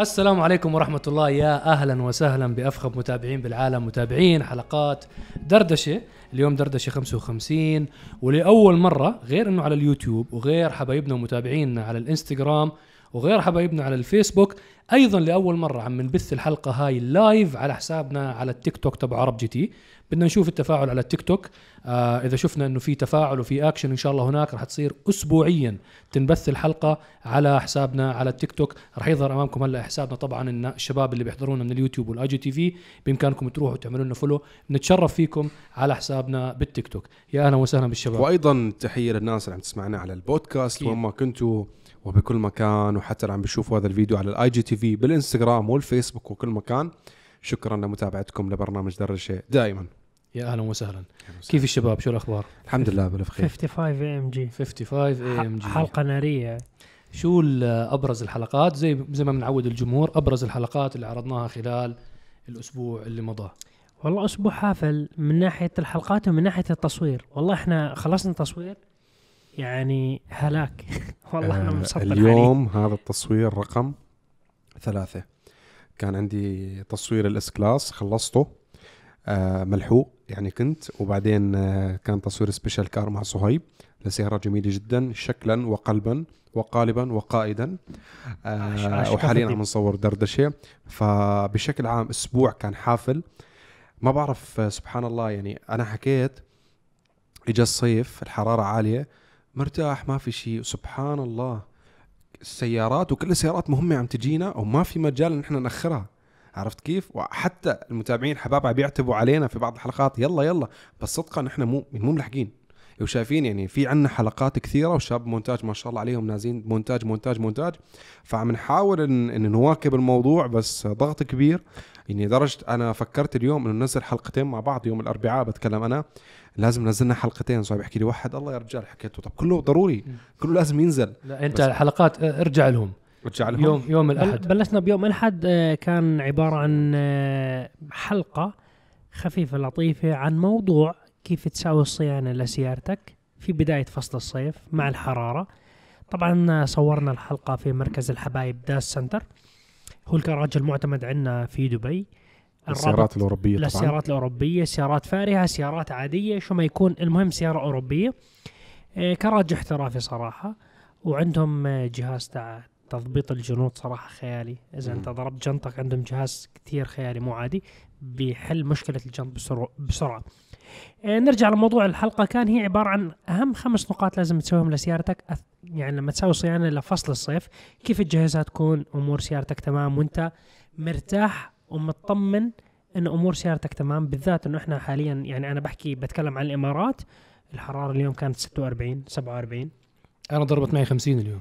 السلام عليكم ورحمة الله. يا أهلا وسهلا بأفخم متابعين بالعالم متابعين حلقات دردشة. اليوم دردشة 55 ولأول مرة غير أنه على اليوتيوب وغير حبايبنا ومتابعينا على الإنستغرام وغير حبايبنا على الفيسبوك. أيضا لأول مرة عم نبث الحلقة هاي live على حسابنا على التيك توك تبع Arab GT. بدنا نشوف التفاعل على التيك توك. آه إذا شفنا إنه في تفاعل وفي اكشن إن شاء الله هناك رح تصير اسبوعيا تنبث الحلقة على حسابنا على التيك توك. رح يظهر أمامكم هلأ حسابنا طبعا الشباب اللي بيحضرونا من اليوتيوب وال IGTV بإمكانكم تروحوا تعملوا لنا follow نتشرف فيكم على حسابنا بالتيك توك. يا أهلا وسهلا بالشباب. وأيضا تحية للناس اللي عم تسمعنا على البودكاست. وين ما كنتوا وبكل مكان وحتى اللي عم بيشوفوا هذا الفيديو على ال IGTV بالإنستغرام والفيسبوك وكل مكان. شكرا لمتابعتكم لبرنامج دردشة دائما. يا أهلا وسهلا. كيف الشباب؟ شو الأخبار؟ الحمد لله بالف خير 55 AMG 55 AMG حلقة نارية. شو أبرز الحلقات؟ زي زي ما بنعود الجمهور أبرز الحلقات اللي عرضناها خلال الأسبوع اللي مضى. والله أسبوع حافل من ناحية الحلقات ومن ناحية التصوير. والله إحنا خلصنا تصوير يعني هلاك. والله أنا آه مسطر عليه اليوم هذا التصوير رقم ثلاثة. كان عندي تصوير ال S-Class خلصته. آه ملحوق يعني كنت. وبعدين آه كان تصوير سبيشال كار مع صهيب. لسيارة جميلة جدا شكلا وقلبا وقالبا وقائدا. آه وحاليا عم نصور دردشة. فبشكل عام أسبوع كان حافل. ما بعرف آه، سبحان الله يعني أنا حكيت اجى الصيف الحرارة عالية. مرتاح ما في شيء. سبحان الله. السيارات وكل السيارات مهمة عم تجينا وما في مجال إن إحنا نأخرها. عرفت كيف؟ وحتى المتابعين حباب عم علينا في بعض الحلقات. يلا يلا. بس صدقا نحن مو مو ملحقين. وشايفين يعني في عنا حلقات كثيرة وشاب مونتاج ما شاء الله عليهم نازلين مونتاج مونتاج مونتاج. فعم نحاول ان, إن نواكب الموضوع بس ضغط كبير. يعني درجة أنا فكرت اليوم إنه ننزل حلقتين مع بعض يوم الأربعاء بتكلم أنا. لازم نزلنا حلقتين. صاحب يحكي لي واحد الله يا رجال حكيته. طب كله ضروري كله لازم ينزل. لا أنت الحلقات آه، ارجع لهم. رجع لهم. يوم يوم الأحد. بلشنا بيوم الأحد آه، كان عبارة عن آه، حلقة خفيفة لطيفة عن موضوع كيف تساوي الصيانة لسيارتك في بداية فصل الصيف مع الحرارة. طبعا صورنا الحلقة في مركز الحبايب داس سنتر هو الكراج المعتمد عندنا في دبي. السيارات الأوروبية طبعا. للسيارات الأوروبية سيارات فارهة سيارات عادية شو ما يكون. المهم سيارة أوروبية. آه، كراج احترافي صراحة. وعندهم جهاز تاع تضبيط الجنود صراحة خيالي. إذا أنت. ضربت جنطك عندهم جهاز كتير خيالي مو عادي. بيحل مشكلة الجنط بسرعة, بسرعة. آه، نرجع لموضوع الحلقة. كان هي عبارة عن أهم خمس نقاط لازم تسويهم لسيارتك. يعني لما تسوي صيانة لفصل الصيف كيف تجهزها تكون أمور سيارتك تمام وأنت مرتاح ومطمن إن أمور سيارتك تمام بالذات إنه إحنا حاليا يعني أنا بحكي بتكلم عن الإمارات الحرارة اليوم كانت 46 47 أنا ضربت معي 50 اليوم.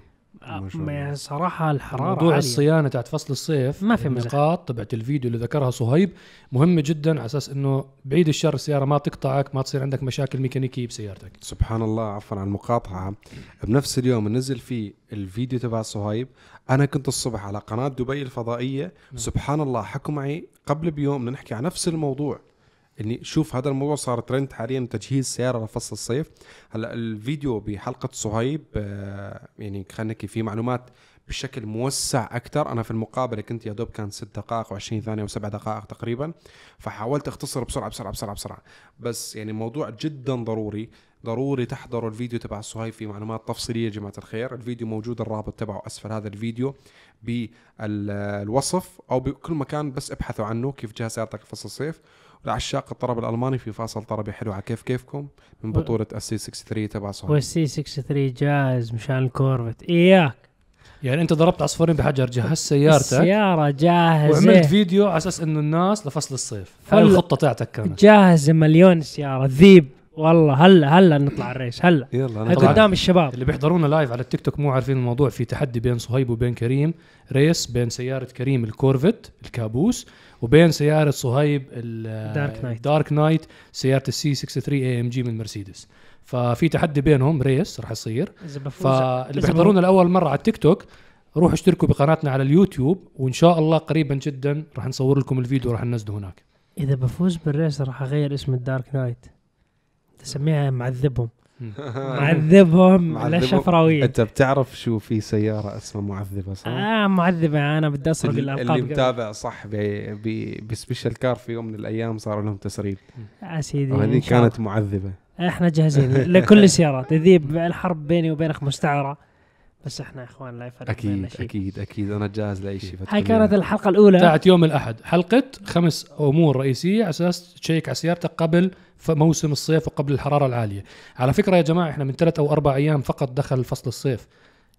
ما. صراحة الحرارة موضوع عالية. الصيانة تاعت فصل الصيف ما في. النقاط تبعت الفيديو اللي ذكرها صهيب مهمه جدا على أساس إنه بعيد الشر السيارة ما تقطعك ما تصير عندك مشاكل ميكانيكية بسيارتك سبحان الله عفوا عن المقاطعة بنفس اليوم نزل فيه الفيديو تبع صهيب أنا كنت الصبح على قناة دبي الفضائية سبحان الله حكوا معي قبل بيوم نحكي عن نفس الموضوع إني شوف هذا الموضوع صار ترند حاليا تجهيز سيارة لفصل الصيف. هلأ الفيديو بحلقة صهيب آه، يعني خلينا نحكي في معلومات بشكل موسع أكثر أنا في المقابلة كنت يا دوب كان 6 دقائق و20 ثانية أو 7 دقائق تقريبا فحاولت اختصر بسرعة بسرعة بسرعة بسرعة. بس يعني موضوع جدا ضروري ضروري تحضروا الفيديو تبع الصهيب في معلومات تفصيلية يا جماعة الخير. الفيديو موجود الرابط تبعه أسفل هذا الفيديو بالوصف أو بكل مكان بس ابحثوا عنه كيف جهاز سيارتك فصل الصيف. لعشاق الطرب الألماني في فاصل طربي حلو على كيف كيفكم؟ من بطولة ال C63 تبع صهيب والسي 63 جاهز مشان ال Corvette إياك. يعني أنت ضربت عصفورين بحجر جهزت سيارتك السيارة جاهزة. وعملت فيديو على أساس إنه الناس لفصل الصيف. هاي. الخطة تاعتك كانت. جاهزة مليون سيارة. ذيب. والله هلا هلا نطلع ال race هلا. يلا هاي طبعاً. قدام الشباب. اللي بيحضرونا live على التيك توك مو عارفين الموضوع في تحدي بين صهيب وبين كريم. race بين سيارة كريم ال Corvette الكابوس وبين سيارة صهيب Dark Knight. Dark Knight سيارة السي 63 اي ام جي من مرسيدس ففي تحدي بينهم race راح يصير. إذا بفوز. فاللي بيحضرونا لأول مرة على التيك توك روحوا اشتركوا بقناتنا على اليوتيوب وإن شاء الله قريبا جدا راح نصور لكم الفيديو راح ننزله هناك. إذا بفوز بال race راح أغير اسم ال Dark Knight تسميها معذبهم. معذبهم معذبهم. للشفراويين انت بتعرف شو في سيارة اسمها معذبة صح؟ آه معذبة. أنا بدي أسرق اللي الألقاب اللي قبل. متابع صح ب Special Car في يوم من الأيام صار لهم تسريب. يا سيدي وهذه. كانت معذبة. إحنا جاهزين لكل السيارات. ذيب الحرب بيني وبينك مستعرة. بس إحنا يا اخوان لا يفرق أكيد شيء. أكيد أكيد. أنا جاهز لأي شيء هاي كانت الحلقة الأولى. بتاعت يوم الأحد. حلقة خمس أمور رئيسية على أساس check على سيارتك قبل موسم الصيف وقبل الحرارة العالية. على فكرة يا جماعة إحنا من ثلاث أو أربع أيام فقط دخل فصل الصيف.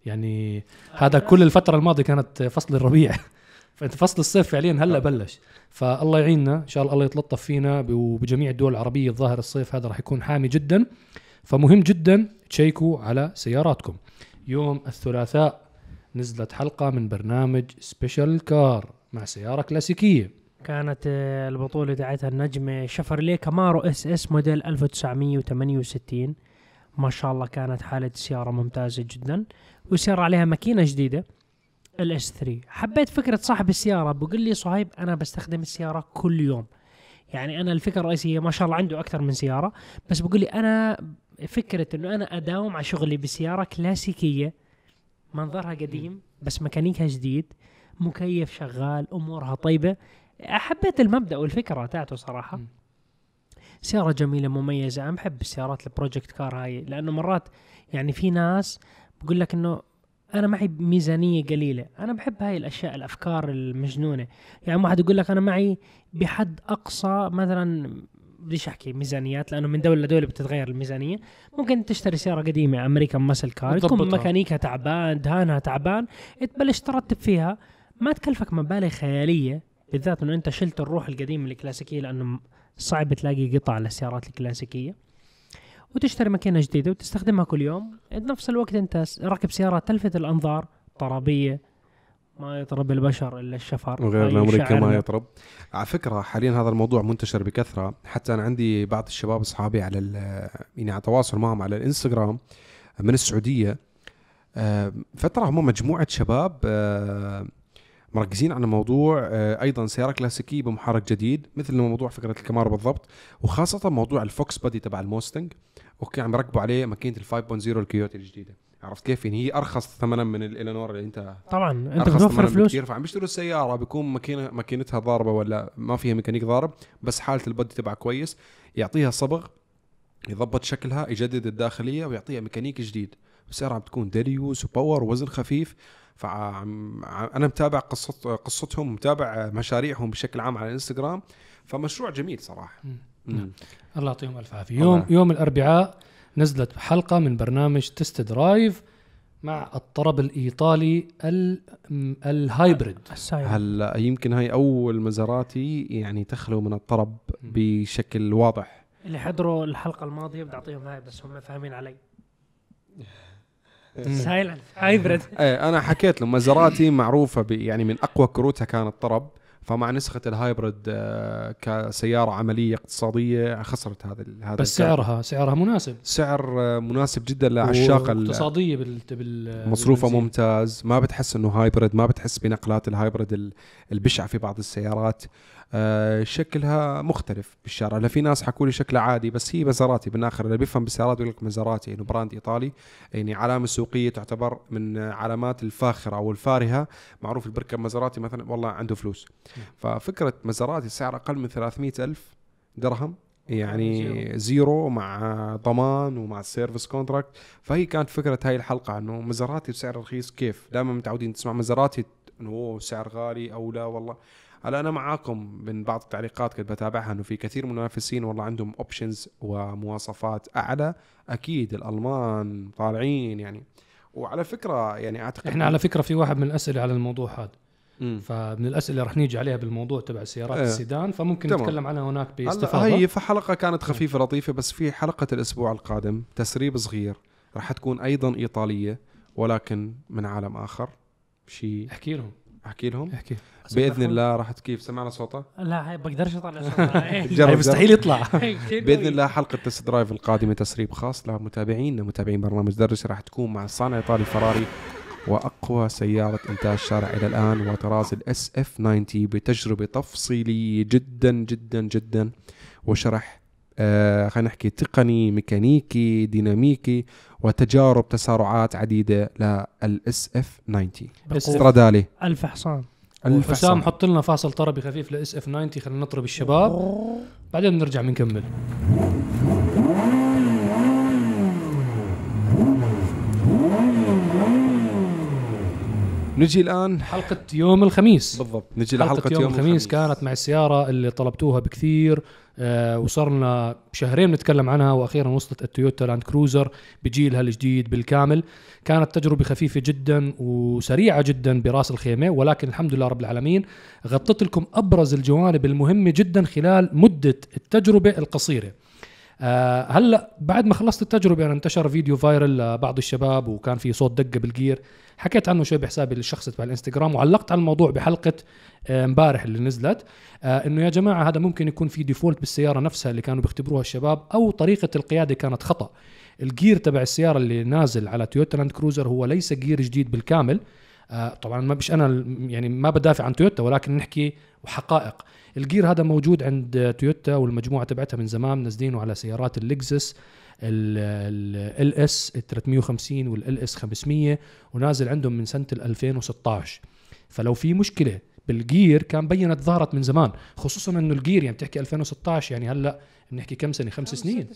يعني هذا كل الفترة الماضية كانت فصل الربيع. فإنت فصل الصيف فعليا هلأ بلش. فالله يعيننا إن شاء الله الله يتلطف فينا وبجميع الدول العربية الظاهر الصيف هذا راح يكون حامي جدا. فمهم جدا تشيكوا على سياراتكم. يوم الثلاثاء. نزلت حلقة من برنامج Special Car مع سيارة كلاسيكية. كانت آه، البطولة تاعتها النجمه شفرليه كامارو SS موديل 1968 ما شاء الله كانت حالة السياره ممتازة جدا والسياره عليها ماكينة جديدة الاس 3 حبيت فكرة صاحب السيارة بقول لي صهيب أنا بستخدم السيارة كل يوم. يعني أنا الفكرة الرئيسية ما شاء الله عنده أكثر من سيارة بس بقول لي أنا فكرة إنه أنا أداوم على شغلي بسيارة كلاسيكية منظرها قديم بس ميكانيكها جديد مكيف شغال أمورها طيبة. حبيت المبدأ والفكرة تاعته صراحة. سيارة جميلة مميزة. أنا بحب السيارات ال project car هاي لأنه مرات يعني في ناس بقول لك إنه أنا معي ميزانية قليلة. أنا بحب هاي الأشياء الأفكار المجنونة. يعني واحد يقول لك أنا معي بحد أقصى مثلا بديش أحكي ميزانيات؟ لأنه من دوله لدوله بتتغير الميزانية. ممكن تشتري سيارة قديمة American muscle car تكون. ميكانيكها تعبان دهانها تعبان تبلش ترتب فيها. ما تكلفك مبالغ خيالية بالذات إنه أنت شلت الروح القديمة الكلاسيكية لأنه صعب تلاقي قطع للسيارات الكلاسيكية. وتشتري ماكينة جديدة وتستخدمها كل يوم. بنفس الوقت أنت راكب سيارة تلفت الأنظار طرابية ما يطرب البشر إلا الشفر وغير هاي الامريكا ما. يطرب. على فكرة حاليا هذا الموضوع منتشر بكثرة. حتى أنا عندي بعض الشباب أصحابي على يعني على تواصل معهم على الإنستغرام من السعودية. آه، فترة هم مجموعة شباب آه، مركزين على موضوع آه، أيضا سيارة كلاسيكية بمحرك جديد مثل موضوع فكرة الكامارو بالضبط وخاصة موضوع ال Fox body تبع الموستنج okay عم يركبوا عليه ماكينة ال 5.0 الكويوتي الجديدة. عرفت كيف؟ يعني هي أرخص ثمنا من ال all-new اللي أنت طبعا أنت بتوفر فلوس. فعم بيشتروا السيارة بيكون ماكينه ماكينتها ضاربة ولا ما فيها ميكانيك ضارب بس حالة ال body تبعها كويس يعطيها صبغ يضبط شكلها يجدد الداخلية ويعطيها ميكانيك جديد. السيارة عم تكون ديليوس و power وزن خفيف. فعم أنا متابع قصة قصتهم متابع مشاريعهم بشكل عام على الانستغرام فمشروع جميل صراحة. مم. مم. الله يعطيهم ألف عافية. يوم. يوم الأربعاء نزلت حلقه من برنامج Test Drive مع الطرب الإيطالي ال- ال hybrid. هلا يمكن هاي أول مازيراتي يعني تخلو من الطرب بشكل واضح. اللي حضروا الحلقة الماضية بدي أعطيهم هاي بس هم فاهمين علي. silent hybrid إيه أنا حكيت له مازيراتي معروفة يعني من أقوى كروتها كانت طرب فمع نسخة ال hybrid آه، كسيارة عملية اقتصادية خسرت هذا هذا بس. سعرها سعرها مناسب سعر آه، مناسب جدا لعشاق اقتصاديه بال مصروفة. ممتاز ما بتحس إنه hybrid ما بتحس بنقلات ال hybrid ال- البشعة في بعض السيارات شكلها مختلف بالشارع. لا في ناس حكوا لي شكلها عادي بس هي مازيراتي بالاخر اللي بيفهم بالسيارات يقول لك مازيراتي انه brand إيطالي. يعني علامة سوقية تعتبر من علامات الفاخرة أو الفارهة. معروف اللي بيركب مازيراتي مثلا والله عنده فلوس. ففكرة مازيراتي سعر أقل من 300 ألف درهم يعني زيرو. مع ضمان ومع ال service contract فهي كانت فكرة هاي الحلقة إنه مازيراتي بسعر رخيص كيف؟ دائما متعودين تسمع مازيراتي انه أوه سعر غالي أو لا والله. هلا أنا معاكم من بعض التعليقات كنت بتابعها إنه في كثير من المنافسين والله عندهم اوبشنز ومواصفات أعلى. أكيد الألمان طالعين يعني. وعلى فكرة يعني أعتقد إحنا على فكرة في واحد من الأسئلة على الموضوع هذا. مم. فمن الأسئلة رح نيجي عليها بالموضوع تبع السيارات إيه. السيدان فممكن تمام. نتكلم عنها هناك باستفاضة. هي فحلقه كانت خفيفة لطيفة بس في حلقة الأسبوع القادم تسريب صغير. راح تكون أيضا إيطالية ولكن من عالم آخر. شيء احكي لهم. احكي لهم؟ احكي. بإذن الله راح كيف سمعنا صوته؟ لا هاي بقدرش أطلع هي مستحيل يطلع. بإذن. الله حلقة Test Drive القادمة تسريب خاص لمتابعينا متابعين برنامج درس راح تكون مع الصانع الايطالي فراري وأقوى سيارة إنتاج شارع إلى الآن وطراز ال SF 90 بتجربة تفصيلية جدا جدا جدا. وشرح آه خلينا نحكي تقني ميكانيكي ديناميكي وتجارب تسارعات عديدة لل SF 90 بس استرادالي ألف حصان. ألف حصان حط لنا فاصل طربي خفيف ل SF 90 خلينا نطرب الشباب. بعدين نرجع بنكمل. نجي الآن حلقة يوم الخميس. بالضبط. نجي حلقة لحلقة يوم, يوم الخميس كانت مع السيارة اللي طلبتوها بكثير آه وصار لنا شهرين نتكلم عنها وأخيرا وصلت التويوتا لاند كروزر بجيلها الجديد بالكامل. كانت تجربة خفيفة جدا وسريعة جدا برأس الخيمة ولكن الحمد لله رب العالمين غطيت لكم أبرز الجوانب المهمة جدا خلال مدة التجربة القصيرة. آه هلا بعد ما خلصت التجربة أنا انتشر فيديو viral لبعض الشباب وكان في صوت دقه بال gear. حكيت عنه شوي بحسابي الشخصي تبع الإنستغرام وعلقت على الموضوع بحلقة آه، امبارح اللي نزلت آه إنه يا جماعة هذا ممكن يكون في default بالسيارة نفسها اللي كانوا بيختبروها الشباب أو طريقة القيادة كانت خطأ. ال gear تبع السيارة اللي نازل على تويوتا لاند كروزر هو ليس gear جديد بالكامل. آه طبعا ما بش أنا يعني ما بدافع عن تويوتا ولكن نحكي حقائق. ال gear هذا موجود عند تويوتا والمجموعة تبعتها من زمان منزلينه على سيارات اللكزس LS 350 وال LS 500 ونازل عندهم من سنة ال 2016 فلو في مشكلة بال gear كان بينت ظهرت من زمان خصوصا إنه ال gear يعني بتحكي 2016 يعني هلأ بنحكي كم سنة؟ خمس سنين.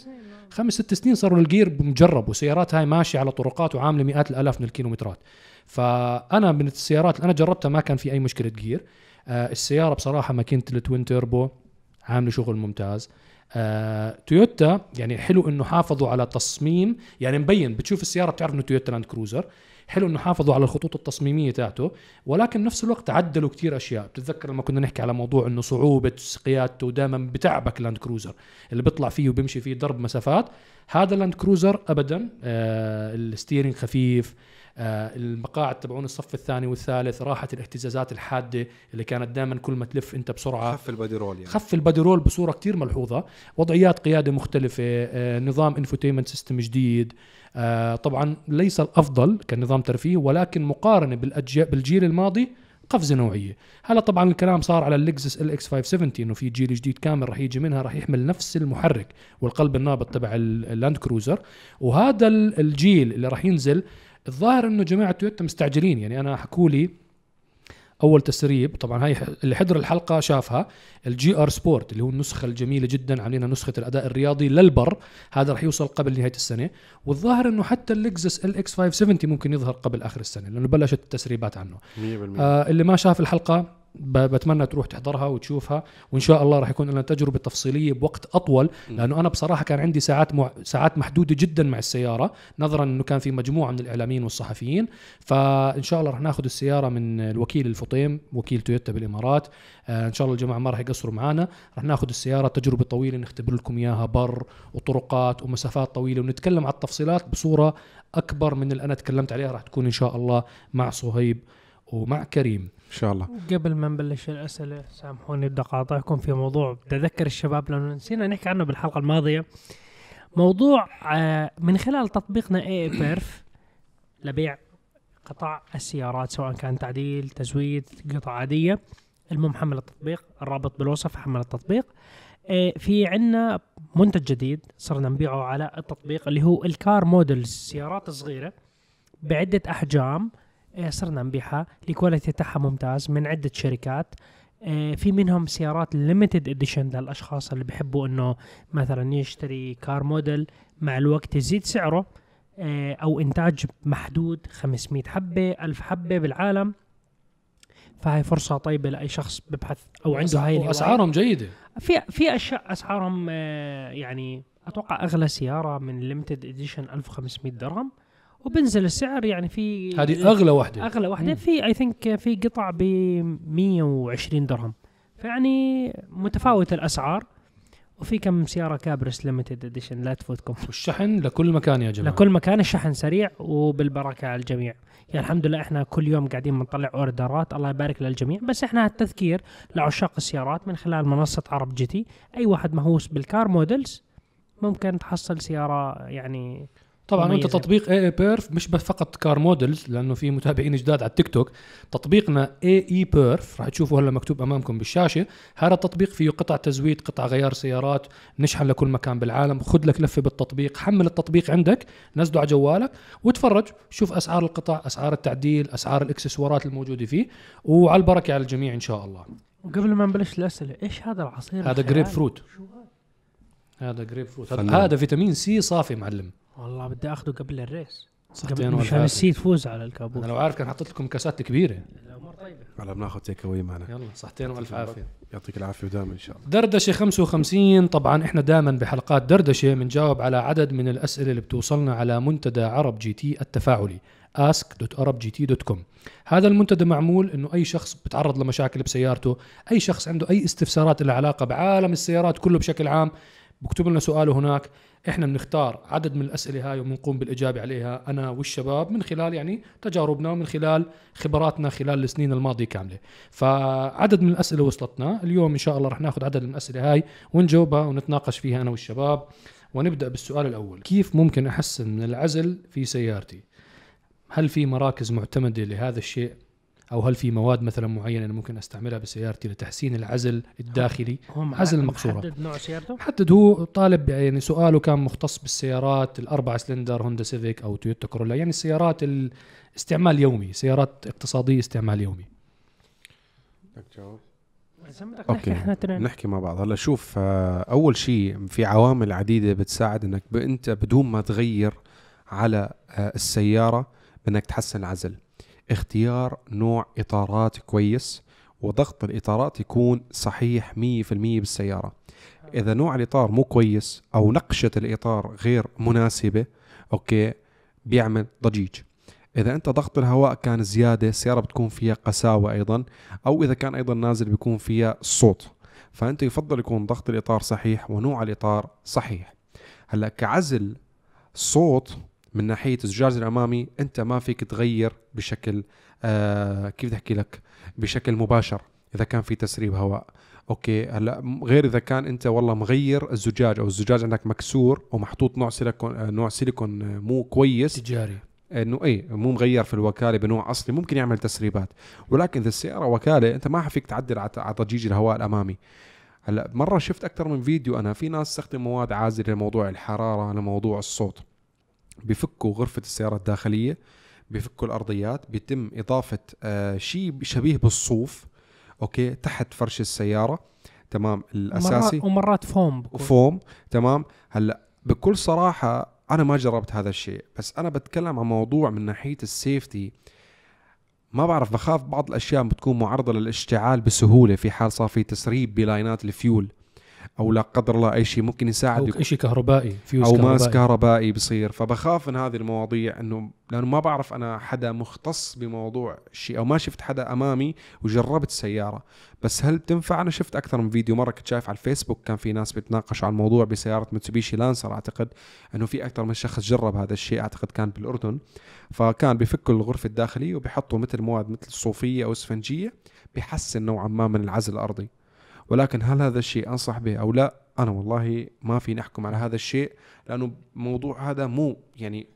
خمس ست سنين صاروا ال gear مجرب وسيارات هاي ماشية على طرقات وعاملة مئات الألاف من الكيلومترات. فأنا من السيارات اللي أنا جربتها ما كان في أي مشكلة gear. آه السيارة بصراحة ماكينه ال twin turbo عاملة شغل ممتاز. آه، تويوتا يعني حلو إنه حافظوا على تصميم يعني مبين بتشوف السيارة بتعرف إنه تويوتا لاند كروزر. حلو إنه حافظوا على الخطوط التصميمية تاعته ولكن بنفس الوقت عدلوا كتير أشياء. بتتذكر لما كنا نحكي على موضوع إنه صعوبة قيادته دائما بتعبك لاند كروزر اللي بيطلع فيه وبيمشي فيه ضرب مسافات. هذا لاند كروزر ابدا آه ال steering خفيف آه المقاعد تبعون الصف الثاني والثالث راحت الاهتزازات الحادة اللي كانت دائما كل ما تلف أنت بسرعة. خف ال body roll يعني. خف ال body roll بصورة كتير ملحوظة. وضعيات قيادة مختلفة آه، نظام infotainment system جديد طبعا ليس الأفضل كنظام ترفيه ولكن مقارنة بالأجي- بالجيل الماضي قفزه نوعية. هلا طبعا الكلام صار على اللكزس LX 570 إنه في جيل جديد كامل راح يجي منها راح يحمل نفس المحرك والقلب النابض تبع ال- اللاند كروزر. وهذا ال- الجيل اللي راح ينزل الظاهر إنه جماعة تويوتا مستعجلين. يعني أنا حكوا لي أول تسريب طبعا هاي اللي حضر الحلقة شافها ال GR Sport اللي هو النسخة الجميلة جدا عاملينها نسخة الأداء الرياضي للبر هذا راح يوصل قبل نهاية السنة. والظاهر إنه حتى اللكزس LX 570 ممكن يظهر قبل آخر السنة لأنه بلشت التسريبات عنه. 100% آه اللي ما شاف الحلقة بتمنى تروح تحضرها وتشوفها وإن شاء الله راح يكون لنا تجربة تفصيلية بوقت أطول لأنه أنا بصراحة كان عندي ساعات مع... ساعات محدودة جدا مع السيارة نظرا إنه كان في مجموعة من الإعلاميين والصحفيين فإن شاء الله راح ناخذ السيارة من الوكيل الفطيم وكيل تويوتا بالإمارات آه إن شاء الله الجماعة ما راح يقصروا معنا راح ناخذ السيارة تجربة طويلة نختبر لكم إياها بر وطرقات ومسافات طويلة ونتكلم على التفصيلات بصورة أكبر من اللي أنا تكلمت عليها راح تكون إن شاء الله مع صهيب ومع كريم. إن شاء الله. قبل ما نبلش الأسئلة سامحوني بدي اقاطعكم في موضوع. اذكر الشباب لأنه نسينا نحكي عنه بالحلقة الماضية. موضوع آه، من خلال تطبيقنا اي بيرف لبيع قطع السيارات سواء كان تعديل تزويد قطع عادية المهم حمل التطبيق الرابط بالوصف حمل التطبيق. آه، في عنا منتج جديد صرنا نبيعه على التطبيق اللي هو ال car models سيارات صغيرة بعدة أحجام صرنا نبيعها. ال quality تاعها ممتاز من عدة شركات. آه، في منهم سيارات limited edition للأشخاص اللي بيحبوا إنه مثلا يشتري car model مع الوقت يزيد سعره. آه، أو إنتاج محدود 500 حبة 1000 حبة بالعالم. فهي فرصة طيبة لأي شخص ببحث أو عنده هاي الهواية. وأسعارهم جيدة. في في أشياء أسعارهم آه، يعني أتوقع أغلى سيارة من limited edition 1500 درهم. وبنزل السعر يعني في هذه أغلى وحدة. أغلى واحدة. في I think في قطع ب 120 درهم. فيعني متفاوت الأسعار. وفي كم سيارة كابرس limited edition لا تفوتكم. والشحن لكل مكان يا جماعة. لكل مكان الشحن سريع وبالبركة على الجميع. يعني الحمد لله إحنا كل يوم قاعدين بنطلع أوردرات. الله يبارك للجميع. بس إحنا التذكير لعشاق السيارات من خلال منصة عرب جي تي. أي واحد مهووس بال car models ممكن تحصل سيارة يعني طبعا انت مميزة. تطبيق اي اي بيرف مش بس فقط car models لأنه في متابعين جداد على التيك توك تطبيقنا اي اي بيرف راح تشوفوا هلا مكتوب أمامكم بالشاشة. هذا التطبيق فيه قطع تزويد قطع غيار سيارات نشحن لكل مكان بالعالم. خذ لك لفة بالتطبيق حمل التطبيق عندك نزله على جوالك وتفرج شوف أسعار القطع أسعار التعديل أسعار الاكسسوارات الموجودة فيه. وعلى البركة على الجميع إن شاء الله. وقبل ما نبلش الأسئلة إيش هذا العصير هذا؟ جريب فروت هذا؟ جريب فروت هذا-. هذا فيتامين سي صافي معلم. والله بدي اخذه قبل الريس. صحتين مشان. السي تفوز على الكابوس. أنا لو عارف كان حطيت لكم كاسات كبيرة. الأمور طيبه هلا بناخذ take away معنا. يلا صحتين والف عافية. يعطيك العافية ودائما إن شاء الله. دردشة 55 طبعا إحنا دائما بحلقات دردشة بنجاوب على عدد من الأسئلة اللي بتوصلنا على منتدى عرب جي تي التفاعلي ask.arabgt.com هذا المنتدى معمول إنه أي شخص بتعرض لمشاكل بسيارته أي شخص عنده أي استفسارات لها علاقة بعالم السيارات كله بشكل عام بكتب لنا سؤاله هناك. إحنا بنختار عدد من الأسئلة هاي وبنقوم بالإجابة عليها. أنا والشباب من خلال يعني تجاربنا ومن خلال خبراتنا خلال السنين الماضية كاملة. فعدد من الأسئلة وصلتنا. اليوم إن شاء الله رح ناخذ عدد من الأسئلة هاي ونجاوبها ونتناقش فيها أنا والشباب. ونبدأ بالسؤال الأول. كيف ممكن أحسن من العزل في سيارتي؟ هل في مراكز معتمدة لهذا الشيء؟ أو هل في مواد مثلا معينة أنا ممكن أستعملها بسيارتي لتحسين العزل الداخلي؟ عزل المقصورة. محدد نوع سيارته؟ حدد هو طالب يعني سؤاله كان مختص بالسيارات الأربعة سلندر هوندا سيفيك أو تويوتا كورولا يعني السيارات الاستعمال يومي سيارات اقتصادية استعمال يومي. بدك تجاوب. نحكي إحنا نحكي مع بعض. هلا شوف آه، أول شيء في عوامل عديدة بتساعد إنك أنت بدون ما تغير على آه، السيارة بإنك تحسن العزل. اختيار نوع إطارات كويس وضغط الإطارات يكون صحيح 100% بالسيارة. إذا نوع الإطار مو كويس أو نقشة الإطار غير مناسبة أوكي بيعمل ضجيج. إذا أنت ضغط الهواء كان زيادة السيارة بتكون فيها قساوة أيضا أو إذا كان أيضا نازل بيكون فيها صوت. فأنت يفضل يكون ضغط الإطار صحيح ونوع الإطار صحيح. هلأ كعزل صوت من ناحية الزجاج الأمامي أنت ما فيك تغير بشكل آه كيف بدي أحكي لك؟ بشكل مباشر إذا كان في تسريب هواء. أوكي هلأ غير إذا كان أنت والله مغير الزجاج أو الزجاج عندك مكسور ومحطوط نوع سيليكون آه، نوع سيليكون آه، مو كويس. تجاري. إنه اي مو مغير في الوكالة بنوع أصلي ممكن يعمل تسريبات. ولكن إذا السيارة وكالة أنت ما فيك تعدل على على ضجيج الهواء الأمامي. هلأ مرة شفت أكثر من فيديو أنا في ناس تستخدم مواد عازلة لموضوع الحرارة لموضوع الصوت. بفكوا غرفة السياره الداخلية بفكوا الأرضيات بيتم إضافة آه شيء شبيه بالصوف أوكي تحت فرش السيارة تمام الأساسي. مرات ومرات فوم بكون. وفوم تمام. هلأ بكل صراحة أنا ما جربت هذا الشيء بس أنا بتكلم عن موضوع من ناحية ال safety. ما بعرف بخاف بعض الأشياء بتكون معرضة للاشتعال بسهولة في حال صار في تسريب بلاينات الفيول. أو لا قدر الله أي شيء ممكن يساعد يكون- شيء كهربائي فيوز أو ماس كهربائي. بصير فبخاف من هذه المواضيع إنه لأنه ما بعرف أنا حدا مختص بموضوع شيء أو ما شفت حدا أمامي وجربت سياره بس هل بتنفع؟ أنا شفت أكثر من فيديو مرة كنت شايف على الفيسبوك كان في ناس بتناقشوا عن الموضوع بسيارة متسوبيشي لانسر أعتقد إنه في أكثر من شخص جرب هذا الشيء أعتقد كان بالأردن. فكان بفكوا الغرفة الداخلية وبيحطوا مثل مواد مثل صوفية أو إسفنجية بيحسن نوعا ما من العزل الأرضي. ولكن هل هذا الشيء أنصح به أو لا؟ أنا والله ما فيني احكم على هذا الشيء لأنه الموضوع هذا مو يعني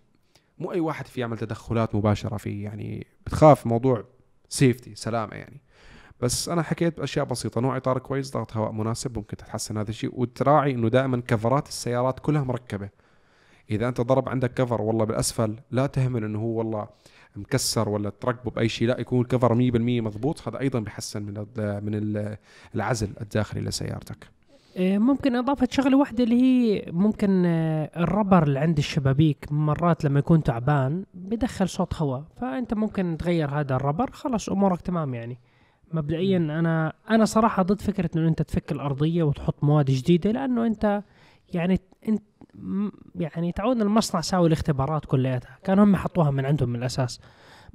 مو أي واحد في يعمل تدخلات مباشرة فيه يعني بتخاف موضوع سيفتي سلامة يعني. بس أنا حكيت بأشياء بسيطة نوع إطار كويس ضغط هواء مناسب ممكن تتحسن هذا الشيء وتراعي إنه دائما كفرات السيارات كلها مركبة. إذا أنت ضرب عندك كفر والله بالأسفل لا تهمل إنه هو والله مكسر ولا تركبه بأي شيء لا يكون الكفر 100% مضبوط. هذا أيضا بيحسن من من ال- العزل الداخلي لسيارتك. إيه، ممكن إضافة شغلة واحدة اللي هي ممكن آه، الربر اللي عند الشبابيك مرات لما يكون تعبان بدخل صوت هواء. فأنت ممكن تغير هذا الربر خلاص أمورك تمام يعني. مبدئيا أنا أنا صراحة ضد فكرة إنه أنت تفك الأرضية وتحط مواد جديدة لأنه أنت يعني أنت م- يعني تعود المصنع ساوي الاختبارات كلياتها كانوا هم حطوها من عندهم من الأساس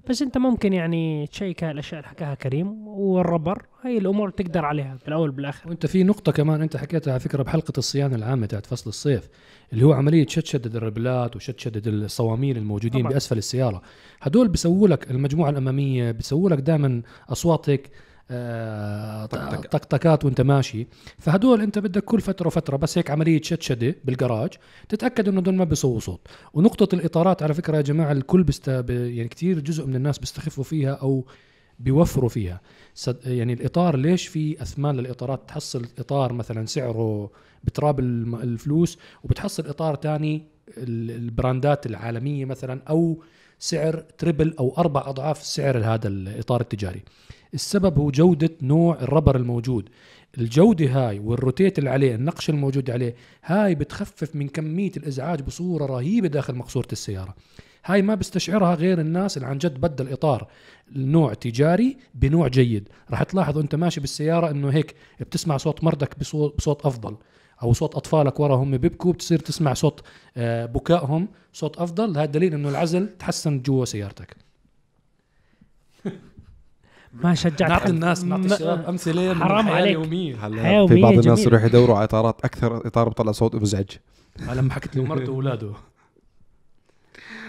بس أنت ممكن يعني تشيك هاي الأشياء اللي حكاها كريم والربر هاي الأمور تقدر عليها بالأول بالآخر وأنت في نقطة كمان أنت حكيتها على فكرة بحلقة الصيانة العامة تاعت فصل الصيف اللي هو عملية شد شدد الربلات وشد شدد الصواميل الموجودين طبعاً. بأسفل السيارة هدول بيسووا لك المجموعة الأمامية بيسووا لك دائما أصوات هيك. طقطقات وانت ماشي. فهدول انت بدك كل فترة وفترة بس هيك عملية شدشدة بالجراج تتأكد انه دول ما بيسووا صوت. ونقطة الإطارات على فكرة يا جماعة الكل بست يعني كثير جزء من الناس بيستخفوا فيها أو بيوفروا فيها. يعني الإطار ليش في أثمان للإطارات؟ تحصل إطار مثلا سعره بتراب الفلوس وبتحصل إطار تاني ال- البراندات العالمية مثلا أو سعره triple أو أربع أضعاف سعر هذا الإطار التجاري. السبب هو جودة نوع ال rubber الموجود. الجودة هاي والروتيت اللي عليه النقش الموجود عليه هاي بتخفف من كمية الإزعاج بصورة رهيبة داخل مقصورة السيارة. هاي ما بستشعرها غير الناس اللي عن جد بدل اطار نوع تجاري بنوع جيد. راح تلاحظ انت ماشي بالسيارة إنه هيك بتسمع صوت مردك بصوت, بصوت أفضل. أو صوت أطفالك ورا هم بيبكوا بتصير تسمع صوت آه، بكائهم صوت أفضل. هذا دليل إنه العزل تحسن جوا سيارتك. ما شجعت نعطي. الناس نعطي الشباب أمثلة حرام عليك. اليومية. هلا في بعض الناس. يروح يدوروا على إطارات أكثر إطار بطلع صوت مزعج لما حكيت له مرته وأولاده.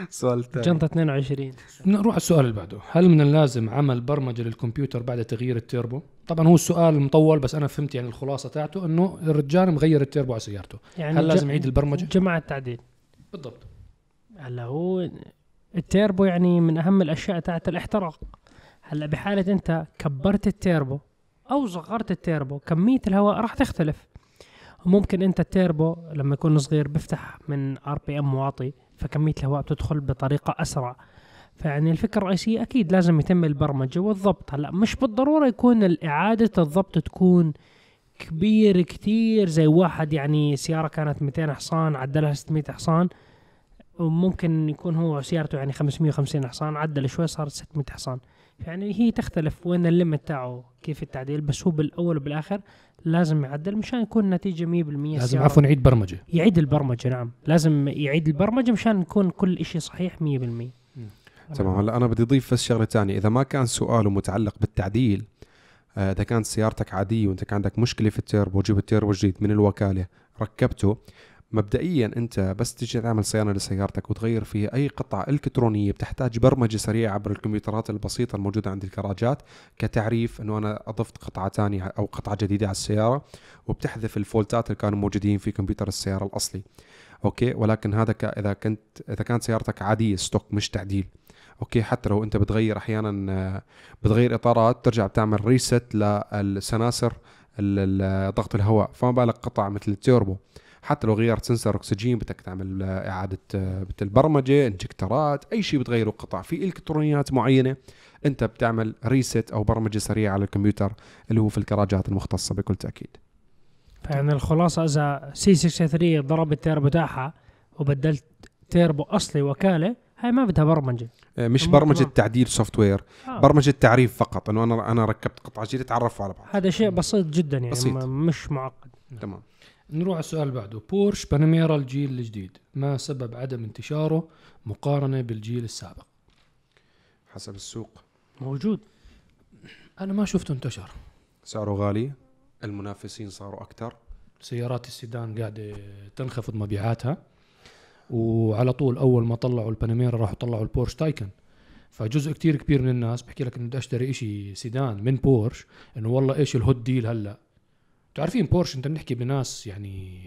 سؤال ثاني جنطة 22 نروح على السؤال اللي بعده. هل من اللازم عمل برمجة للكمبيوتر بعد تغيير التيربو؟ طبعا هو السؤال مطول بس أنا فهمت يعني الخلاصة تاعته إنه الرجال مغير التيربو على سيارته. يعني هل لازم يعيد البرمجة؟ جماعة التعديل. بالضبط. هلا هو التيربو يعني من أهم الأشياء تاعت الاحتراق. هلا بحالة انت كبرت التيربو أو صغرت التيربو كمية الهواء راح تختلف. ممكن انت التيربو لما يكون صغير بيفتح من RPM واطي فكمية الهواء بتدخل بطريقة أسرع. فيعني الفكرة الرئيسيه أكيد لازم يتم البرمجة والضبط. هلا مش بالضرورة يكون اعاده الضبط تكون كبير كتير زي واحد يعني سيارة كانت 200 حصان عدلها 600 حصان وممكن يكون هو سيارته يعني 550 حصان عدل شوي صارت 600 حصان. يعني هي تختلف وين الليمت تاعه كيف التعديل بس هو بالأول وبالآخر لازم يعدل مشان يكون النتيجه 100% لازم. عفوا نعيد برمجة. يعيد البرمجة نعم. لازم يعيد البرمجة مشان يكون كل إشي صحيح 100% تمام. هلا أنا بدي أضيف بس شغلة ثانية إذا ما كان سؤاله متعلق بالتعديل آه، إذا كانت سيارتك عادية وإنت كان عندك مشكلة في التيربو جبت تيربو جديد من الوكالة ركبته مبدئيا أنت بس تيجي تعمل صيانة لسيارتك وتغير فيها أي قطعة إلكترونية بتحتاج برمجة سريعة عبر الكمبيوترات البسيطة الموجودة عند الكراجات كتعريف إنه أنا أضفت قطعة ثانية أو قطعة جديدة على السيارة وبتحذف الفولتات اللي كانوا موجودين في كمبيوتر السيارة الأصلي. أوكي؟ ولكن هذا ك... إذا كنت إذا كانت سيارتك عادية stock مش تعديل. أوكي؟ حتى لو أنت بتغير أحيانا بتغير إطارات ترجع بتعمل reset للسناسر ضغط الهواء. فما بالك قطع مثل التيربو. حتى لو غيرت sensor أكسجين بدك تعمل آه، إعادة آه، مثل برمجه انجكترات أي شيء بتغيره قطع في إلكترونيات معينة أنت بتعمل reset أو برمجة سريعة على الكمبيوتر اللي هو في الكراجات المختصة بكل تأكيد فيعني الخلاصة إذا C 63 ضرب التيربو تاعها وبدلت تيربو أصلي وكالة هاي ما بدها برمجة آه، مش برمجة. تعديل software آه. برمجة تعريف فقط إنه أنا أنا ركبت قطعة جديده تعرفوا على بعض هذا شيء بسيط جدا يعني. بسيط. مش معقد تمام نروح على السؤال اللي بعده. بورش باناميرا الجيل الجديد. ما سبب عدم انتشاره مقارنة بالجيل السابق؟ حسب السوق. موجود. أنا ما شفته انتشر. سعره غالي المنافسين صاروا أكثر. سيارات السيدان قاعدة تنخفض مبيعاتها. وعلى طول أول ما طلعوا الباناميرا راحوا طلعوا البورش تايكن. فجزء كتير كبير من الناس بحكي لك انه بدي أشتري إشي سيدان من بورش إنه والله إيش ال hot deal هلأ؟ تعرفين بورش انت بنحكي بناس يعني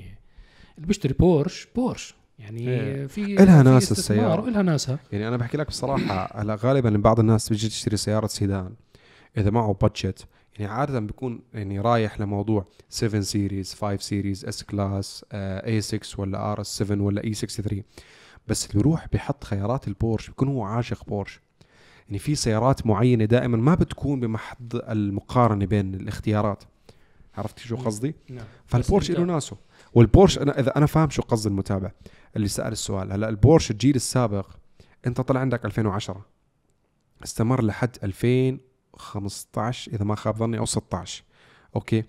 اللي بيشتري بورش بورش. يعني إيه. في إلها في ناس السيارة. وإلها ناسها. يعني أنا بحكي لك بصراحة هلا غالبا بعض الناس بيجي تشتري سيارة سيدان إذا معه budget يعني عادة بيكون يعني رايح لموضوع 7 Series 5 Series S-Class A 6 ولا RS 7 ولا E 63 بس اللي بيروح بيحط خيارات البورش بيكون هو عاشق بورش. يعني في سيارات معينة دائما ما بتكون بمحط المقارنة بين الاختيارات. عرفت شو. قصدي؟ نعم. فالبورش له ناسه. والبورش أنا إذا أنا فاهم شو قصد المتابع اللي سأل السؤال هلأ البورش الجيل السابق أنت طلع عندك 2010 استمر لحد 2015 إذا ما خاب ظني أو 16 أوكي؟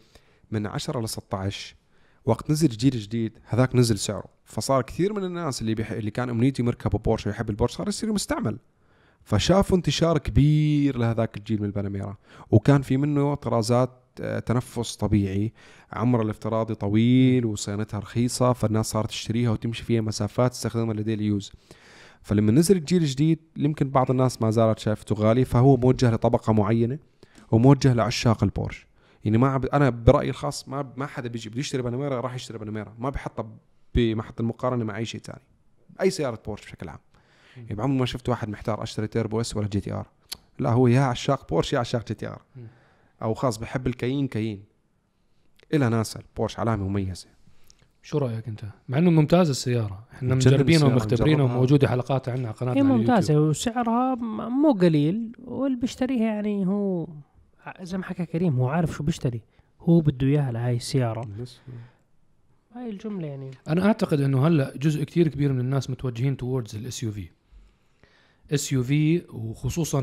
من 10 ل 16 وقت نزل الجيل الجديد هذاك نزل سعره. فصار كثير من الناس اللي بيح... اللي كان امنيته يركب بورش ويحب البورش صار يصير مستعمل. فشافوا انتشار كبير لهذاك الجيل من الباناميرا وكان في منه طرازات تنفس طبيعي. عمرها الافتراضي طويل وصيانتها رخيصة فالناس صارت تشتريها وتمشي فيها مسافات تستخدمها ل daily use فلما نزل الجيل الجديد يمكن بعض الناس ما زالت شايفته غالي فهو موجه لطبقة معينة وموجه لعشاق البورش. يعني ما عب... أنا برأيي الخاص ما ما حدا بيجي بده يشتري باناميرا راح يشتري باناميرا ما بحطها بمحط المقارنه مع أي شيء ثاني أي سيارة بورش بشكل عام. يعني بعمري ما شفت واحد محتار أشتري Turbo S ولا GTR. لا هو يا عشاق بورش يا عشاق GTR. أو خلص بحب الكايين كايين إلها ناسها البورش علامة مميزة. شو رأيك أنت؟ مع إنه ممتازة السيارة. إحنا مجربينها ومختبرينها. وموجودة حلقاتها عندنا على قناتنا هي ممتازة اليوتيوب. وسعرها مو قليل واللي بيشتريها يعني هو زي ما حكى كريم هو عارف شو بيشتري. هو بده إياها لهاي السيارة. هاي الجملة يعني. أنا أعتقد إنه هلأ جزء كتير كبير من الناس متوجهين towards ال SUV SUV وخصوصا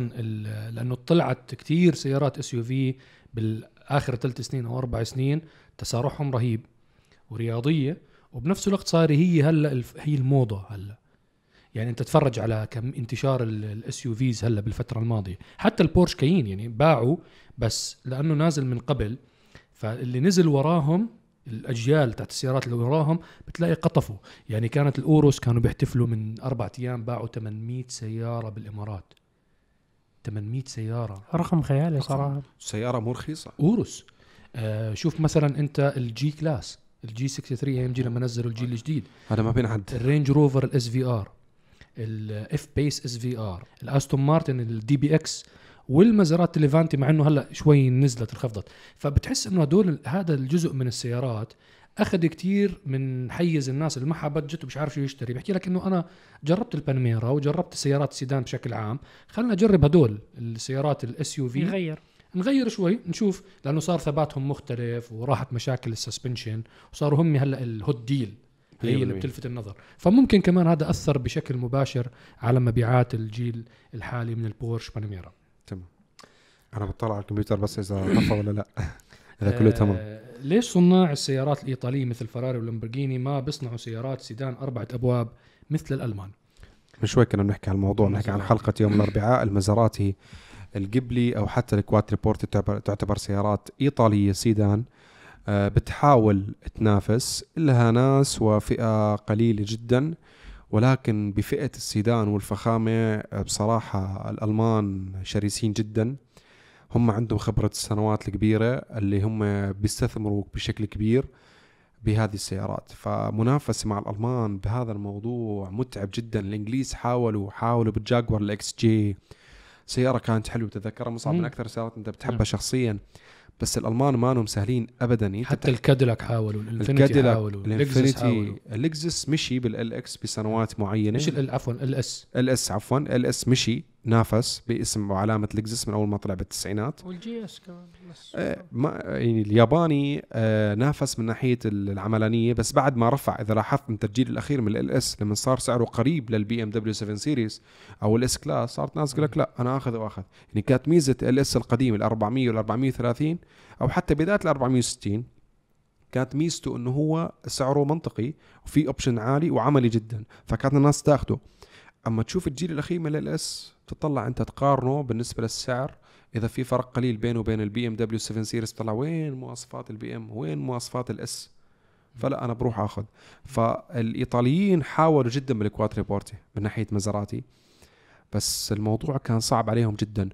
لأنه طلعت كتير سيارات SUV بالآخر ثلاث سنين أو أربع سنين تسارعهم رهيب ورياضية وبنفس الوقت صار هي هلأ هي الموضة هلأ. يعني أنت تتفرج على كم انتشار ال SUVs هلأ بالفترة الماضية. حتى البورش كايين يعني باعوا بس لأنه نازل من قبل فاللي نزل وراهم الأجيال تاعت السيارات اللي وراهم بتلاقي قطفوا. يعني كانت الأوروس كانوا بيحتفلوا من أربع أيام باعوا 800 سيارة بالإمارات. 800 سيارة. رقم خيالي رقم. صراحة. السياره مو رخيصة. أوروس. آه شوف مثلا أنت ال G-Class ال G 63 AMG لما نزلوا الجيل الجديد. هذا ما بينعد الرينج روفر ال SVR ال F-Pace SVR الأستون مارتن ال DBX والمازيراتي الليفانتي مع إنه هلا شوي نزلت انخفضت فبتحس إنه هدول هذا الجزء من السيارات أخذ كتير من حيز الناس اللي معها budget ومش عارف شو يشتري. بحكي لك إنه أنا جربت ال Panamera وجربت السيارات السيدان بشكل عام. خلينا نجرب هدول السيارات ال SUV يغير نغير. شوي نشوف لأنه صار ثباتهم مختلف وراحت مشاكل ال suspension وصاروا هم هلا ال hot deal هي اللي 100%. بتلفت النظر. فممكن كمان هذا أثر بشكل مباشر على مبيعات الجيل الحالي من البورش Panamera أنا بطلع على الكمبيوتر بس إذا طفى ولا لأ. إذا كله تمام. آه ليش صناع السيارات الإيطالية مثل فراري ولامبرجيني ما بيصنعوا سيارات سيدان أربعة أبواب مثل الألمان؟ من شوي كنا بنحكي عن الموضوع بنحكي عن المزاراتي. حلقة يوم الأربعاء المزاراتي القبلي أو حتى الكواتريبورت تعتبر, تعتبر سيارات إيطالية سيدان. آه، بتحاول تنافس. لها ناس وفئة قليلة جدا. ولكن بفئة السيدان والفخامة آه، بصراحة الألمان شرسين جدا. هم عندهم خبرة السنوات الكبيرة اللي هم بيستثمروا بشكل كبير بهذه السيارات. فمنافسة مع الألمان بهذا الموضوع متعب جدا. الإنجليز حاولوا حاولوا بالجاكوار ال XJ سيارة كانت حلوة تذكرها مصعب من مم. أكثر السيارات أنت بتحبها نعم. شخصيا. بس الألمان ما هم سهلين أبدا. أنت حتى الكاديلاك حاولوا الإنفينيتي حاولوا الإنفينيتي اللكزس مشي بال LX بسنوات معينة. مش عفوا LS LS عفوا LS مشي. نافس باسم وعلامة لكزس من أول ما طلع بالتسعينات. وال GS كمان بس آه، ما يعني الياباني آه، نافس من ناحية العملانية بس بعد ما رفع إذا لاحظت انت الجيل الأخير من LS لما صار سعره قريب لل BMW 7 Series أو ال S Class صارت ناس تقول لك لا أنا آخذ وآخذ. يعني كانت ميزة LS القديم ال 400 وال 430 أو حتى بداية ال 460 كانت ميزته إنه هو سعره منطقي وفي option عالي وعملي جدا فكانت الناس تاخده. أما تشوف الجيل الأخير من LS تطلع أنت تقارنه بالنسبة للسعر. إذا في فرق قليل بينه وبين ال BMW 7 Series طلع وين مواصفات ال BM وين مواصفات ال S فلا أنا بروح آخذ. فالإيطاليين حاولوا جدا بال Quattroporte من ناحية مزاراتي بس الموضوع كان صعب عليهم جدا.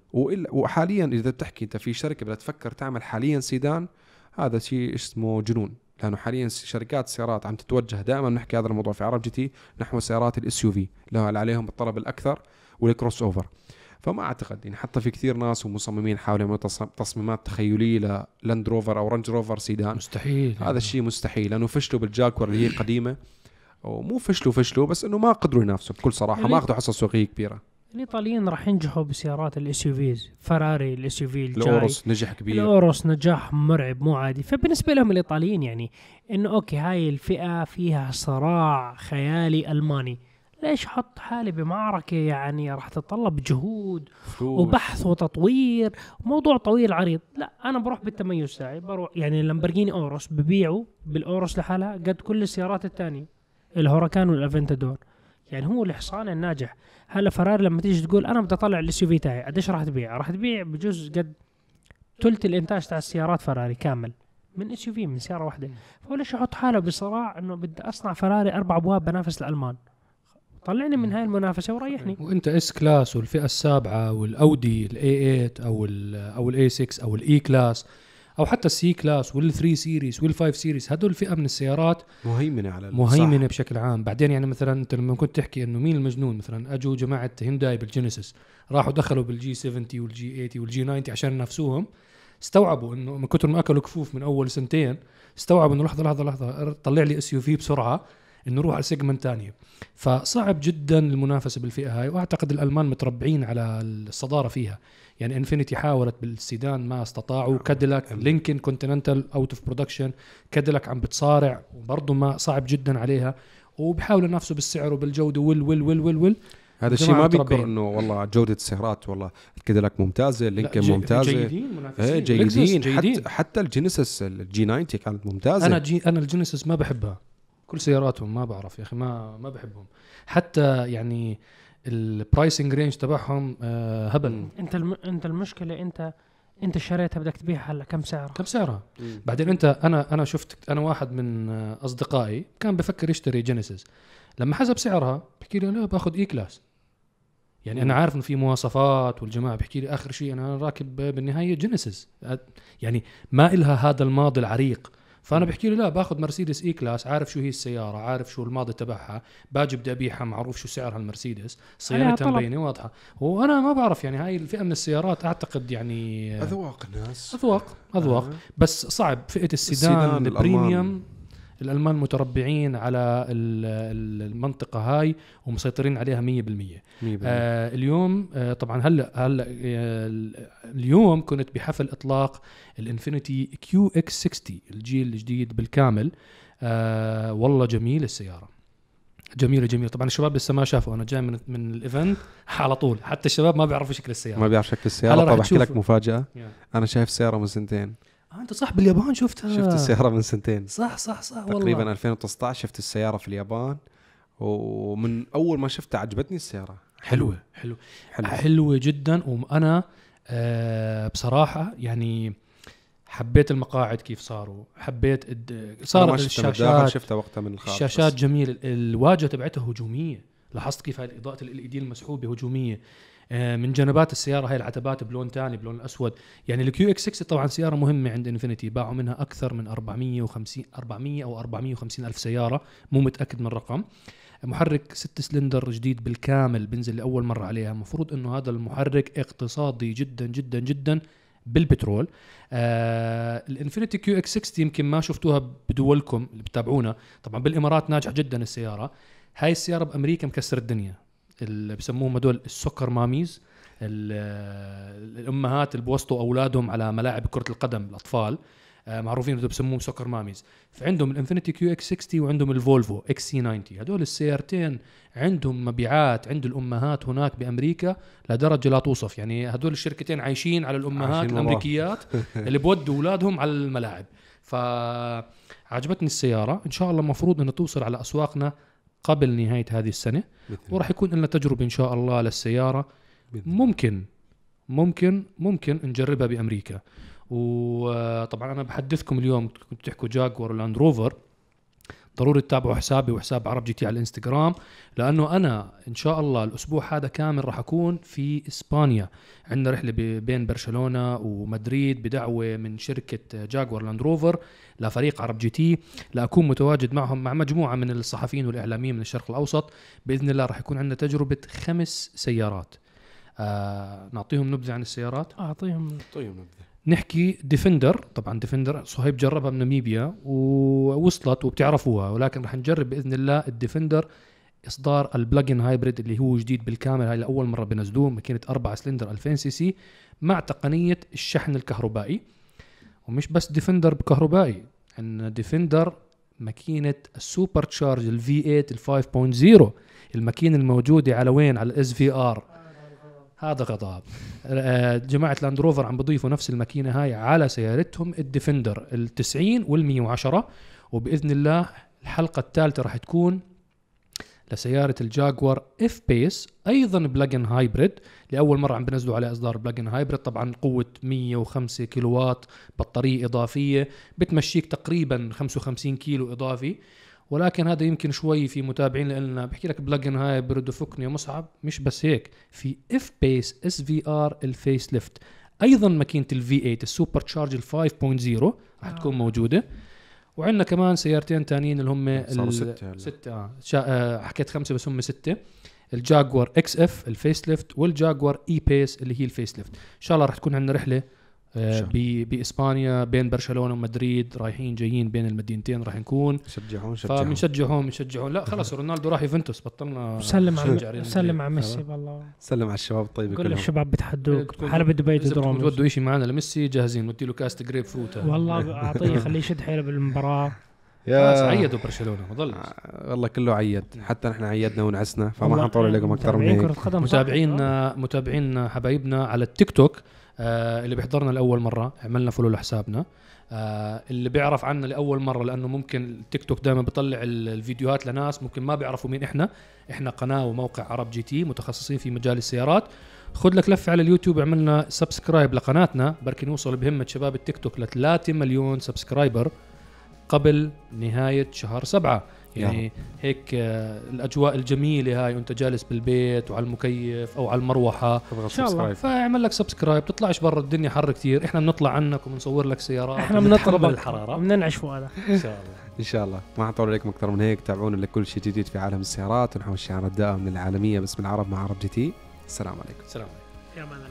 وحاليا إذا بتحكي أنت في شركة بدها تفكر تعمل حاليا سيدان هذا شيء اسمه جنون. لأنه حاليا شركات السيارات عم تتوجه دائما نحكي هذا الموضوع في عرب GT نحو سيارات ال SUV اللي عليهم الطلب الأكثر. وال crossover فما أعتقد يعني حتى في كثير ناس ومصممين حاولوا يعملوا تص- تصميمات تخيلية للاند روفر أو رنج روفر سيدان. مستحيل. هذا الشيء مستحيل. لأنه فشلوا بالجاكوار اللي هي قديمه ومو فشلوا فشلوا بس إنه ما قدروا ينافسوا بكل صراحة. يعني- ما أخذوا حصة سوقية كبيرة. الإيطاليين راح ينجحوا بسيارات ال SUVs فراري ال SUV الجاي. الاوروس نجح كبير. الأوروس نجاح مرعب مو عادي. فبالنسبة لهم الإيطاليين يعني إنه okay هاي الفئة فيها صراع خيالي ألماني. ليش أحط حالي بمعركة؟ يعني راح تتطلب جهود فلوس. وبحث وتطوير. موضوع طويل عريض. لا أنا بروح بالتميز تاعي بروح يعني اللامبورجيني اوروس ببيعه بالاوروس لحالها قد كل السيارات الثانية الهوراكان والافنتادور يعني هو الحصان الناجح. هلا فراري لما تيجي تقول أنا بدي أطلع ال SUV تاعي قديش راح تبيع؟ راح تبيع بجوز قد ثلث الإنتاج تاع السيارات فراري كامل. من SUV من سيارة واحدة. فهو ليش يحط حاله بصراع إنه بدي أصنع فراري أربع أبواب بنافس الألمان؟ طلعني من هاي المنافسة وريحني. وانت S Class والفئة السابعة والأودي ال A8 أو ال أو ال A6 أو ال E Class أو حتى ال C Class وال3 Series وال5 Series هدول فئة من السيارات مهيمنة على مهيمنة بشكل عام. بعدين يعني مثلا أنت لما كنت تحكي إنه مين المجنون؟ مثلا اجوا جماعة هينداي بال Genesis راحوا دخلوا بالجي 70 والجي 80 والجي 90 عشان ينافسوهم استوعبوا إنه من كثر ما أكلوا كفوف من أول سنتين استوعبوا إنه لحظة لحظة لحظة طلع لي SUV بسرعة. إنه نروح على segment ثانية فصعب جدا المنافسة بالفئة هاي وأعتقد الألمان متربعين على الصدارة فيها. يعني انفينيتي حاولت بالسيدان ما استطاعوا. كاديلاك لينكن Continental out of production كاديلاك عم بتصارع وبرضه ما صعب جدا عليها. وبيحاولوا ينافسوا بالسعر وبالجودة وال وال وال وال, وال. هذا الشيء ما متربين. إنه والله جودة السيارات والله الكاديلاك ممتازة اللينكن جي- ممتازة. جيدين منافسين. إيه جيدين, جيدين. حتى حتى ال Genesis ال G90 كانت ممتازة. أنا جي أنا ال Genesis ما بحبها. كل سياراتهم ما بعرف يا أخي ما ما بحبهم. حتى يعني ال pricing range تبعهم آه هبل. أنت الم... أنت المشكلة أنت أنت شريتها بدك تبيعها هلأ كم سعرها؟ كم سعرها؟ بعدين أنت أنا أنا شفت أنا واحد من أصدقائي كان بفكر يشتري Genesis لما حسب سعرها بحكي لي لا باخذ E Class يعني أنا. عارف إنه في مواصفات والجماعة بحكي لي آخر شيء أنا راكب بالنهاية Genesis يعني ما إلها هذا الماضي العريق. فأنا بحكي له لا باخذ مرسيدس E Class عارف شو هي السيارة عارف شو الماضي تبعها باجي بدي أبيعها معروف شو سعرها المرسيدس صيانتها. مبينه واضحة. وأنا ما بعرف يعني هاي الفئة من السيارات أعتقد يعني أذواق الناس. أذواق أذواق. آه. بس صعب فئة السيدان, السيدان، ال premium الألمان متربعين على ال- ال- المنطقة هاي ومسيطرين عليها 100% مية بالمية. آه اليوم آه طبعا هلأ هلأ آه اليوم كنت بحفل إطلاق الإنفينيتي QX60 الجيل الجديد بالكامل. آه والله جميل السيارة. جميلة جميلة. طبعا الشباب لسه ما شافوا أنا جاي من من ال event على طول. حتى الشباب ما بيعرفوا شكل السيارة. ما بيعرف شكل السيارة. طب أحكي لك. مفاجأة. يعني. أنا شايف السياره من سنتين. آه أنت صح باليابان شفتها شفت السيارة من سنتين. صح صح صح والله. تقريبا 2019 شفت السيارة في اليابان ومن أول ما شفتها عجبتني السيارة. حلوة حلوة. حلوة. حلوة. جدا وأنا آه بصراحة يعني حبيت المقاعد كيف صاروا. حبيت صارت الشاشات شفتها وقتها من الخارج الشاشات بس. جميلة. ال- الواجهة تبعتها هجومية. لاحظت كيف هاي الإضاءة ال دي المسحوبة هجومية. من جنبات السيارة هاي العتبات بلون ثاني بلون الأسود. يعني ال QX60 طبعا سيارة مهمة عند إنفينيتي باعوا منها أكثر من 450 400 أو 450 ألف سيارة مو متأكد من الرقم. محرك ست سلندر جديد بالكامل بنزل لأول مرة عليها. المفروض إنه هذا المحرك اقتصادي جدا جدا جدا بالبترول. آه الانفينيتي QX60 يمكن ما شفتوها بدولكم اللي بتابعونا طبعا بالإمارات ناجحة جدا السيارة. هاي السيارة بأمريكا مكسر الدنيا. اللي بسموهم هدول ال soccer mommies ال- الأمهات اللي بوسطوا أولادهم على ملاعب كرة القدم الأطفال آه، معروفين بسموهم soccer mommies. فعندهم الإنفينيتي QX 60 وعندهم الفولفو XC 90 هدول السيارتين عندهم مبيعات عند الأمهات هناك بأمريكا لدرجة لا توصف. يعني هدول الشركتين عايشين على الأمهات عايشين. الأمريكيات اللي بودوا أولادهم على الملاعب. فعجبتني السيارة. إن شاء الله المفروض إنها توصل على أسواقنا قبل نهاية هذه السنة. وراح يكون لنا تجربة إن شاء الله للسيارة. ممكن ممكن ممكن نجربها بأمريكا. وطبعا أنا بحدثكم اليوم كنتوا تحكوا جاكور ولاند روفر. ضروري تتابعوا حسابي وحساب عرب جي تي على الانستغرام لأنه أنا إن شاء الله الأسبوع هذا كامل راح أكون في إسبانيا. عندنا رحلة بين برشلونة ومدريد بدعوة من شركة جاكور لاند روفر لفريق عرب جي تي. لاكون متواجد معهم مع مجموعة من الصحفيين والإعلاميين من الشرق الأوسط. بإذن الله راح يكون عندنا تجربة خمس سيارات. آه نعطيهم نبذة عن السيارات؟ أعطيهم طيب نبدأ. نحكي ديفندر طبعا ديفندر صهيب جربها بناميبيا ووصلت وبتعرفوها ولكن رح نجرب بإذن الله الديفندر إصدار ال plug-in hybrid اللي هو جديد بالكامل. هاي لأول مرة بنزلوه ماكينة 4 سلندر 2000 CC مع تقنية الشحن الكهربائي. ومش بس ديفندر كهربائي عندنا ديفندر ماكينة ال supercharge ال V 8 ال 5.0 الماكينة الموجودة على وين؟ على ال SVR هذا غضب. آه، جماعة لاند روفر عم بضيفوا نفس الماكينة هاي على سيارتهم الديفندر ال 90 وال 110 وبإذن الله الحلقة الثالثة راح تكون لسيارة الجاكور F-Pace أيضا plug-in hybrid لأول مرة عم بنزلوا على إصدار plug-in hybrid طبعا قوة 105 كيلو وات بطارية إضافية بتمشيك تقريبا 55 كيلو إضافي. ولكن هذا يمكن شوي في متابعين لنا. بحكي لك plug-in hybrid فكني يا مصعب مش بس هيك في F-Pace SVR ال facelift أيضا ماكينة ال V 8 ال supercharge ال 5.0 راح تكون آه. موجودة. وعندنا كمان سيارتين تانيين اللي هم صاروا ستة هلا. ستة آه. شا... آه حكيت خمسة بس هم ستة. الجاكور XF ال facelift والجاكور E-Pace اللي هي ال facelift إن شاء الله راح تكون عندنا آه ب... بإسبانيا بين برشلونة ومدريد رايحين جايين بين المدينتين راح نكون. شجعون شجعون. فبنشجعهم بنشجعهم لا خلص رونالدو راح يوفنتوس بطلنا سلم نشجع على سلم على. ميسي والله. سلم على الشباب الطيبه كل الشباب بتحدوك. حلبة دبي تدرون تودوا شيء معنا لميسي جاهزين. ندي له كاسة جريب فروت والله أعطيه خليه يشد حيله بالمباراة. خلاص عيدوا برشلونة ما ضل آه، والله كله عيد حتى نحن عيدنا ونعسنا فما حنطول عليكم أكثر من متابعين هيك؟ متابعينا متابعينا حبايبنا على التيك توك آه اللي بيحضرنا لأول مرة عملنا follow لحسابنا. آه اللي بيعرف عنا لأول مرة لأنه ممكن التيك توك دائما بيطلع ال- الفيديوهات لناس ممكن ما بيعرفوا مين إحنا. إحنا قناة وموقع عرب جي تي متخصصين في مجال السيارات. خذ لك لفة على اليوتيوب عملنا subscribe لقناتنا بركي نوصل بهمة شباب التيك توك ل 3 مليون subscriber قبل نهاية شهر سبعة. يعني هيك آه الأجواء الجميلة هاي وأنت جالس بالبيت وعلى المكيف أو على المروحة. إن شاء الله. فاعمل لك subscribe تطلعش برا الدنيا حر كتير. إحنا بنطلع عنك وبنصور لك سيارات إحنا بنطلب الحراره بننعش فؤادك إن شاء الله. إن شاء الله. ما حنطول عليكم أكثر من هيك. تابعونا لكل شيء جديد في عالم السيارات. ونحو الشعار الدائم من العالمية باسم العرب مع عرب جي تي. السلام عليكم. سلام بأمان الله